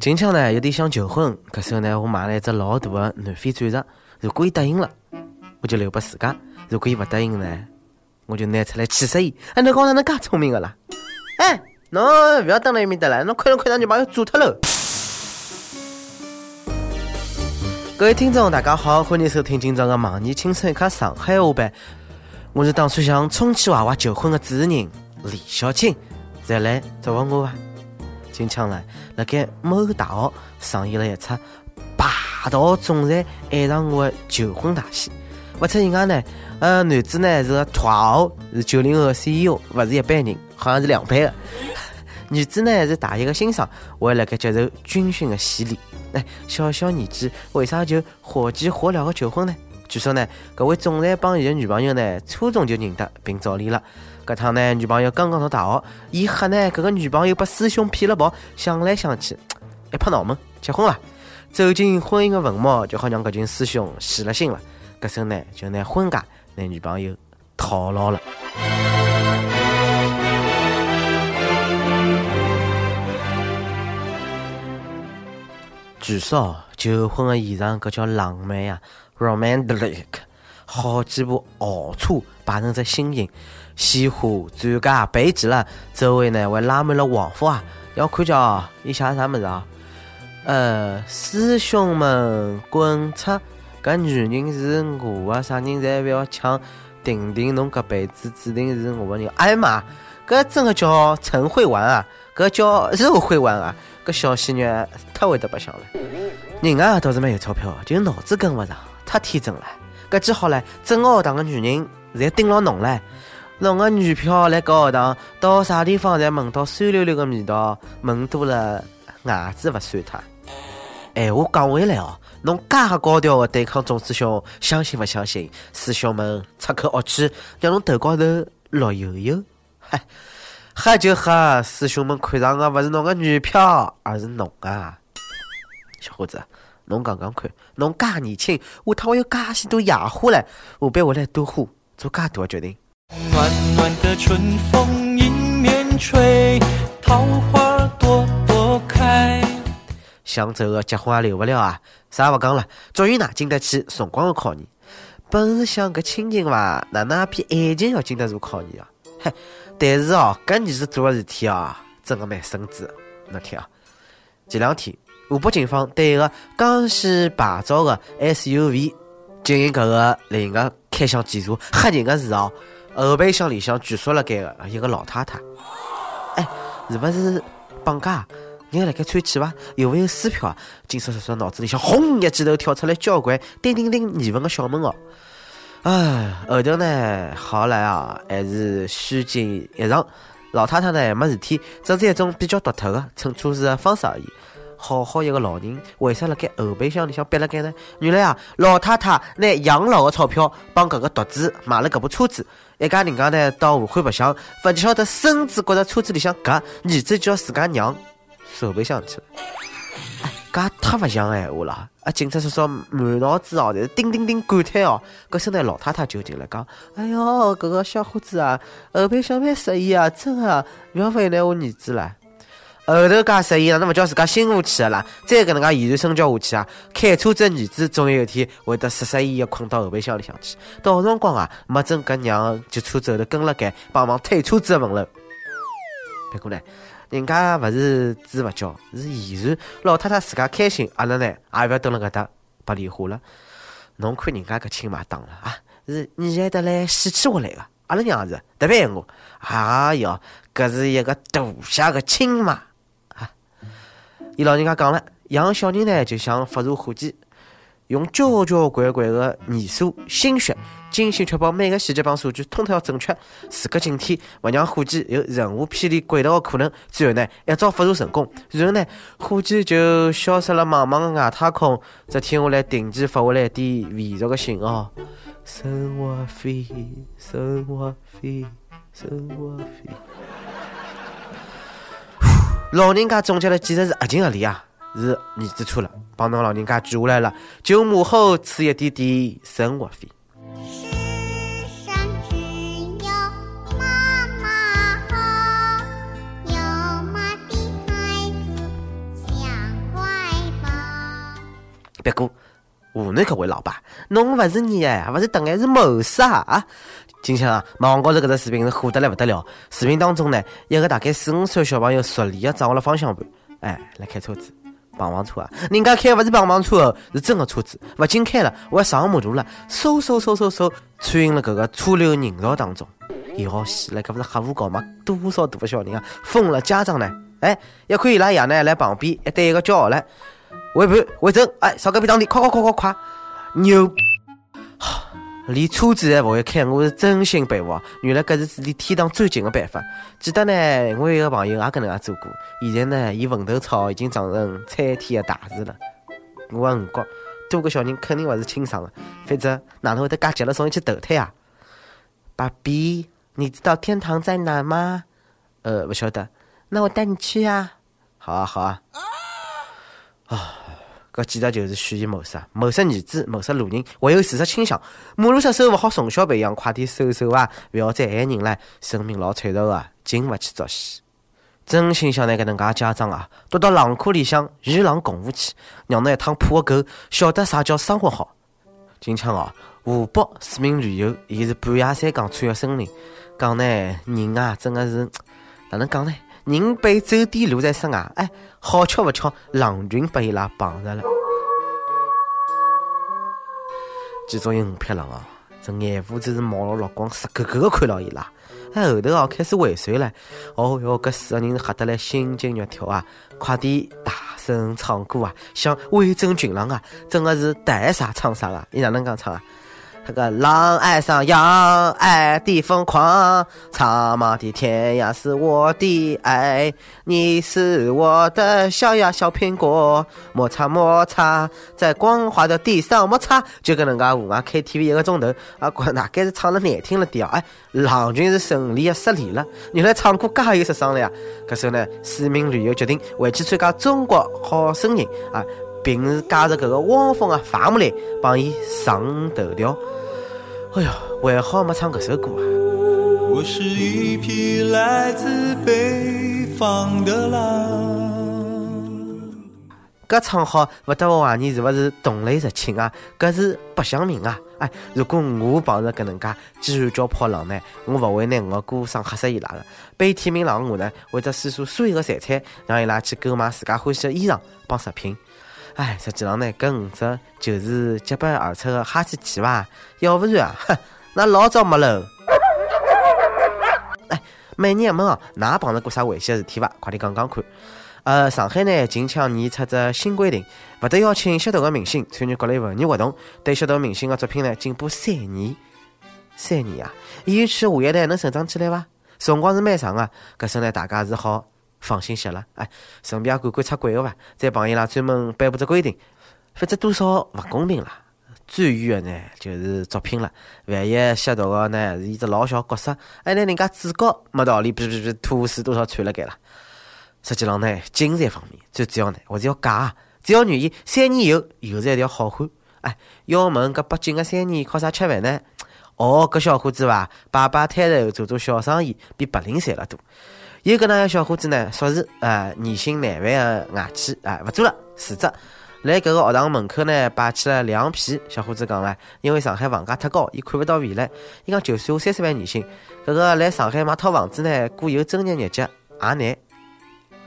近腔呢有点想求婚，搿时候呢我买了一只老大的南非钻石。如果伊答应了，我就留拨自家；如果伊勿答应呢，我就拿出来气死伊。哎，侬讲哪能介聪明个啦？哎，侬勿要蹲辣埃面搭了，侬快点快点，女朋友做脱喽！各位听众，大家好，欢迎收听今朝的《盲年青春一刻上海话版》。我是打算向充气娃娃求婚的主持人李小青，再来祝福我伐？近腔来，辣盖某大学上演了一出霸道总裁爱上我的求婚大戏。不出意外呢，呃，男子呢是个土豪，是九零后 CEO，不是一般人，好像是两倍的。女子呢是大一的新生，还辣盖接受军训的洗礼。哎，小小年纪为啥就火急火燎的求婚呢？据说呢，搿位总裁帮伊的女朋友呢初中就认得并早恋了。搿趟呢，女朋友刚刚读大学，伊吓呢，搿个女朋友被师兄骗了跑，想来想去，一拍脑门，结婚了。走进婚姻的坟墓，就好让搿群师兄死了心了。搿时候呢，就拿婚戒拿女朋友套牢了。据说求婚的现场搿叫浪漫呀，romantic，好几部豪车摆成只心形。鲜花、钻戒备齐了，周围呢还拉满了黄花啊！要看叫伊写啥么子啊？呃，师兄们滚出！搿女人是我的，啥人侪勿要抢！定定侬搿辈子注定是我的人！哎妈，搿真的叫陈慧玩啊？搿叫肉会玩啊？搿小鲜肉太会得白相了！人啊倒是蛮有钞票，就脑子跟勿上，太天真了！搿记好了，整个学堂的女人侪盯牢侬唻！侬个女票来搞学堂，到啥地方侪闻到酸溜溜个味道，闻多了牙齿勿酸脱。闲话讲回来哦，侬介高调个对抗钟师兄，相信勿相信？师兄们出口恶气，让侬头高头落油油。嗨，喝就喝，师兄们看上个勿是侬个女票，而是侬啊！小伙子，侬讲讲看，侬介年轻，下趟会有介许多野花唻，下辈会来多花，做介大个决定。暖暖的春风迎面吹，桃花朵朵开。想走的结婚也留不了啊！啥也勿讲了，祝愿㑚经得起辰光的考验。本是想搿亲情伐，哪能也比爱情要经得住考验啊？嘿，但是哦，搿女士做的事体啊，真的蛮神子。侬听啊，前两天湖北警方对一个江西牌照的 SUV 进行搿个另一个开箱检查，吓人的是哦。后备箱里向据说了该个一个老太太，哎，是不是绑架？人辣盖吹气伐？有没有撕票啊？警察叔叔脑子里向轰一记头跳出来交关叮叮叮疑问的小问号。哎，后头呢，好来啊，还是虚惊一场。老太太呢没事体，只是一种比较独特的乘车子的方式而已。好好一个老人，为啥辣盖后备箱里向憋辣盖呢？原来啊，老太太拿养老的钞票帮搿个独子买了搿部车子。一家人家呢到武汉白相，勿晓得孙子觉着车子里向夹，儿子叫自家娘后备箱去了。哎，搿太勿像闲话了！啊，警察叔叔满脑子哦，侪是叮叮叮感叹哦。搿时呢，老太太就进来讲：“哎哟，搿个小伙子啊，后备箱蛮适意啊，真的，勿要为难我儿子了。”后头介适意，哪能勿叫自家辛苦去了？再搿能介言传身教下去啊，开车子儿子总有一天会得失失意意困到后备箱里向去。到辰光啊，没准搿娘就车子后头跟了该，帮忙推车子的门楼。别过来，人家勿是猪勿叫，是遗传。老太太自家开心，阿拉呢也勿要蹲辣搿搭白莲花了。侬看人家搿亲妈当了啊，是你还得来喜气活来个。阿拉娘是特别爱我。哎哟，搿是一个大侠个亲妈。伊老人家讲了，养小人呢就像发射火箭，用交交关关的年数、心血，精心确保每个细节帮数据通通要准确，时刻警惕，勿让火箭有任何偏离轨道的可能。最后呢，一招发射成功，然后呢，火箭就消失了茫茫的外太空，只听下来定期发下来一点微弱的信号：生活费，生活费，生活费。老人家总结了几十字，合情合理啊！是儿子错了，帮侬老人家记下来了，就母后赐一点点生活费。别过，湖南这位老爸，侬勿是你哎，勿是等下是谋杀啊！今天啊，网高头搿只视频是火得来勿得了。视频当中呢，一个大概四五岁小朋友熟练地掌握了方向盘，哎，来开车子，碰碰车啊！人家开勿是碰碰车哦，是真个车子，勿仅开了，我还上马路了，嗖嗖嗖嗖嗖，穿行了搿个车流人潮当中。要死了，搿勿是黑虎江吗？多少大个小人啊，疯了！家长呢？哎，一看伊拉爷呢，来旁边一对一个叫号了，回盘回正，哎，少隔壁当地，快快快快快，牛！连车子还勿会开，我是真心佩服啊！原来搿是离天堂最近的办法。记得呢，我有一个朋友也搿能介做过，现在呢，伊坟头草已经长成参天的大树了。我五觉，多个小人肯定勿是亲生的，否则哪能会得介急了送伊去投胎啊？爸比，你知道天堂在哪吗？呃，勿晓得。那我带你去啊！好啊，好啊。啊。搿简直就是蓄意谋杀，谋杀儿子，谋杀路人，还有自杀倾向。马路杀手勿好从小培养，快点收手啊！勿要再害人了，生命老脆弱啊，经勿起作死。真心想拿搿能介家长啊，躲到狼壳里向与狼共舞去，让那一趟破个狗晓得啥叫生活好。今枪哦，湖北市民旅游，伊是半夜三更穿越森林，讲呢人啊，真的是哪能讲呢？人被走点路在室外，哎，好巧不巧，狼群被伊拉碰着了。其中有五匹狼啊，这眼珠子是冒了绿光，直勾勾的看牢伊拉。哎，后头哦开始尾随了。哦哟，搿四个人吓得来心惊肉跳啊！快点大声唱歌啊，像威震群狼啊，真的是带啥唱啥啊！伊哪能讲唱啊？那个狼爱上羊，爱的疯狂，苍茫的天涯是我的爱，你是我的小呀小苹果，摩擦摩擦，在光滑的地上摩擦，就跟人家户外 KTV 一个钟头，啊，大概是唱了难听了点哎，狼群是顺利的失联了，原来唱歌介有杀伤力啊！搿时候呢，市民旅游决定回去参加中国好声音啊。并是加入搿个汪峰啊，伐木兰帮伊上头条。哎哟，还好没唱搿首歌啊！我是一匹来自北方的狼。搿唱好，勿得我怀疑是勿是同类入侵啊？搿是白相命啊！哎，如果我碰着搿能介鸡喊叫跑狼呢，我勿会拿我歌声吓死伊拉的。悲天悯狼我呢，会得施出所有的财产，让伊拉去购买自家欢喜的衣裳帮食品。哎，实际上呢，搿五只就是结伴而出的哈士奇伐？要不然啊，哼，那老早没喽。哎，美人们啊，㑚碰着过啥危险事体伐？快点讲讲看。呃，上海呢，近腔年出只新规定，勿得邀请吸毒的明星参与各类文艺活动，对吸毒明星的作品呢禁播三年。三年啊，演艺圈下一代能成长起来伐？辰光是蛮长的，搿时呢，大家是好。放心些了，哎，顺便也管管出轨个伐？再帮伊拉专门颁布只规定，否则多少勿公平啦。最冤的呢，就是作品了。万一吸毒个呢是一只老小角色，哎，那人家主角没道理，哔哔哔吐死多少穿了该了。实际上呢，精神方面最主要呢，还是要假。只要愿意，三年以后又是一条好汉。哎，要问搿北京个三年靠啥吃饭呢？哦，搿小伙子伐，摆摆摊头做做小生意，比白领赚了多。有搿能个小伙子呢，说是啊年薪难万的外企啊，勿做了辞职，来搿个学堂门口呢摆起了凉皮。小伙子讲了，因为上海房价太高，伊看勿到未来。伊讲就算我三十万年薪，搿个来上海买套房子呢，过有正日日脚也难。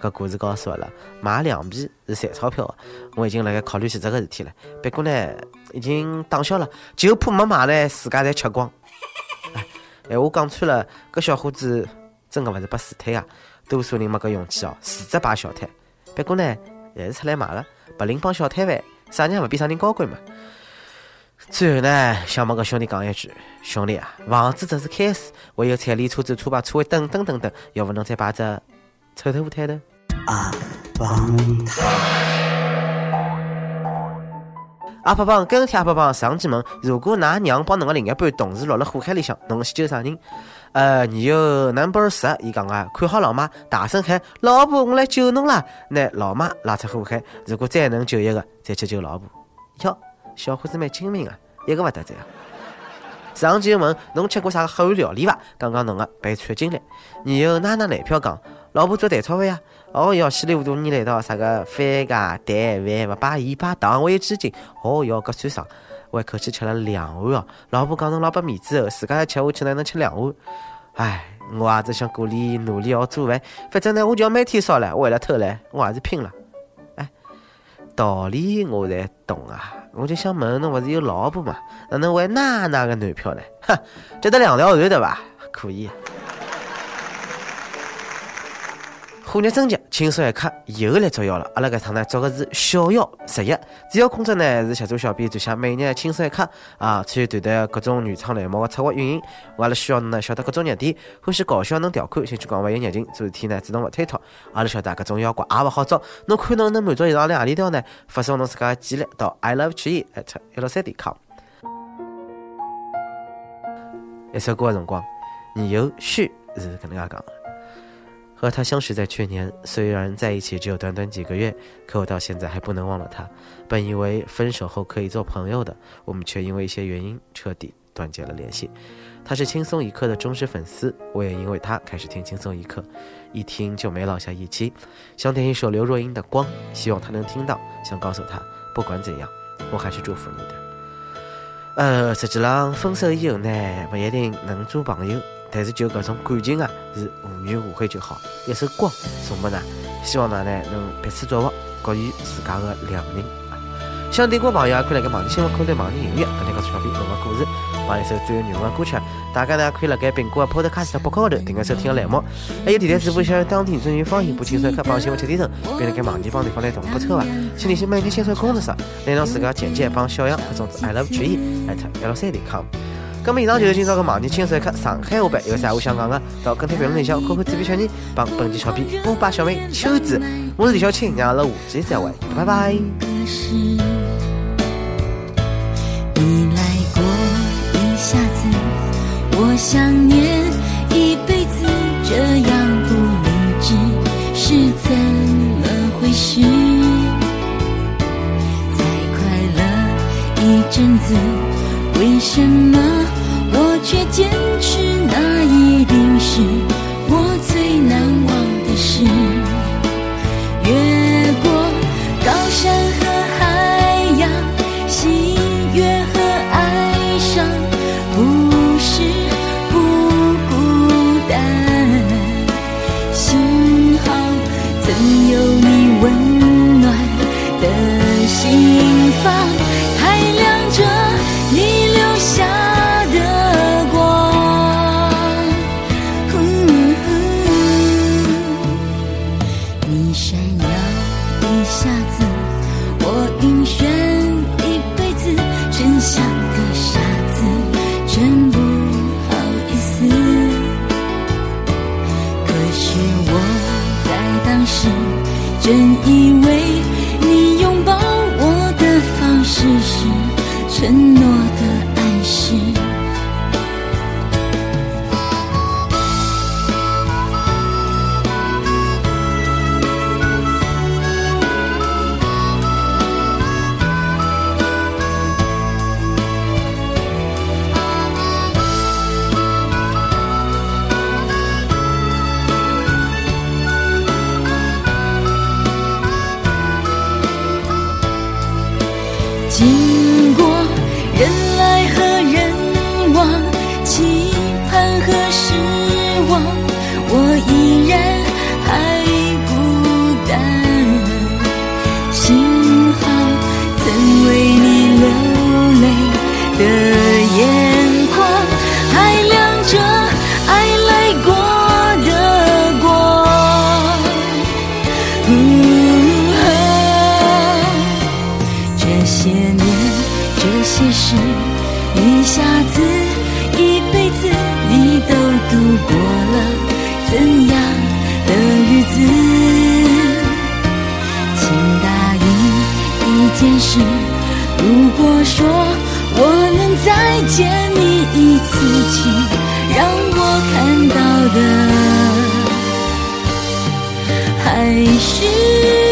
搿故事告诉我了，买凉皮是赚钞票的。我已经辣盖考虑辞职个事体了，不过呢，已经打消了，就怕没买呢，自家侪吃光。哎，话讲穿了，搿小伙子。真个勿是被辞退啊！多数人没搿勇气哦，辞职摆小摊。不过呢，还是出来卖了，白领帮小摊贩，啥人勿比啥人高贵嘛。最后呢，想帮搿兄弟讲一句：兄弟啊，房子只是开始，还有彩礼、车子、车牌、车位等等等等，要勿侬再摆只臭豆腐摊头？啊，帮他。阿婆帮跟帖阿婆帮上期问：如果㑚娘帮侬个另一半同时落了火海里向，侬先救啥人？呃，你有 number 十，伊讲啊，看好老妈，大声喊：“老婆，我来救侬啦！”拿老妈拉出火海。如果再能救一个，再去救老婆。哟，小伙子蛮精明啊，一个勿得罪啊。上期问：侬吃过啥个黑暗料理伐？讲讲侬个悲惨经历。你有娜娜男票讲：老婆做蛋炒饭呀？哦哟，稀里糊涂你来到啥个番茄蛋饭勿摆盐摆糖，还有鸡精。哦哟，搿算啥？我一口气吃了两碗哦。老婆讲侬老拨面子哦，自家要吃下去哪能吃两碗？唉，我也只想鼓励努力学做饭，反正呢，我就要每天烧了。为了偷懒，我还是拼了。哎，道理我才懂啊，我就想问侬，勿是有老婆嘛？哪能会哪哪个男票呢？哼，就得两条船对伐？可以。虎年春节，轻松一刻又来捉妖了。阿拉搿趟呢，捉个是小妖十一。主要工作呢是协助小编撰写每日轻松一刻啊，参与团队各种原创栏目的策划运营。阿拉需要侬呢晓得各种热点，欢喜搞笑能调侃，兴趣广泛有热情，做事体呢主动勿推脱。阿拉晓得各种妖怪也勿好捉，侬看侬能满足以上两何里条呢？发送侬自家的简历到 i love 曲艺 at 一六三点 com。一首歌的辰光，你有序是搿能介讲。和他相识在去年，虽然在一起只有短短几个月，可我到现在还不能忘了他。本以为分手后可以做朋友的，我们却因为一些原因彻底断绝了联系。他是轻松一刻的忠实粉丝，我也因为他开始听轻松一刻，一听就没落下一期。想点一首刘若英的《光》，希望他能听到，想告诉他，不管怎样，我还是祝福你的。呃，实际上分手以后呢，不一定能做朋友。但是就搿种感情啊，是无怨无悔就好一首歌送给衲希望㑚呢能彼此祝福各予自家的良人想听歌的朋友也可以来网易新闻客户端网易音乐跟着告诉小编侬的故事放一首最有缘分的歌曲大家呢可以来该苹果的 podcast 博客高头订一首听栏目还有电台主播想要当地最有方言部轻松可帮新闻七点整并辣该网易帮对方来同步策划请联系每天先春工作室来让自家简介帮小杨发送 i love you 艾特 lc com 那么以上就是今朝个网易轻松看上海话版，有啥话想讲的，到跟帖评论里向扣扣纸评小人，帮本期小编波霸小妹秋子，我是李小青，让阿拉下期再会，拜拜。你来过一下子，我想念一辈子，这样不理智是怎么回事？快乐一阵子，为什么？承诺的暗示。这些年，这些事，一下子，一辈子，你都度过了怎样的日子？请答应一件事，如果说我能再见你一次，请让我看到的。还是。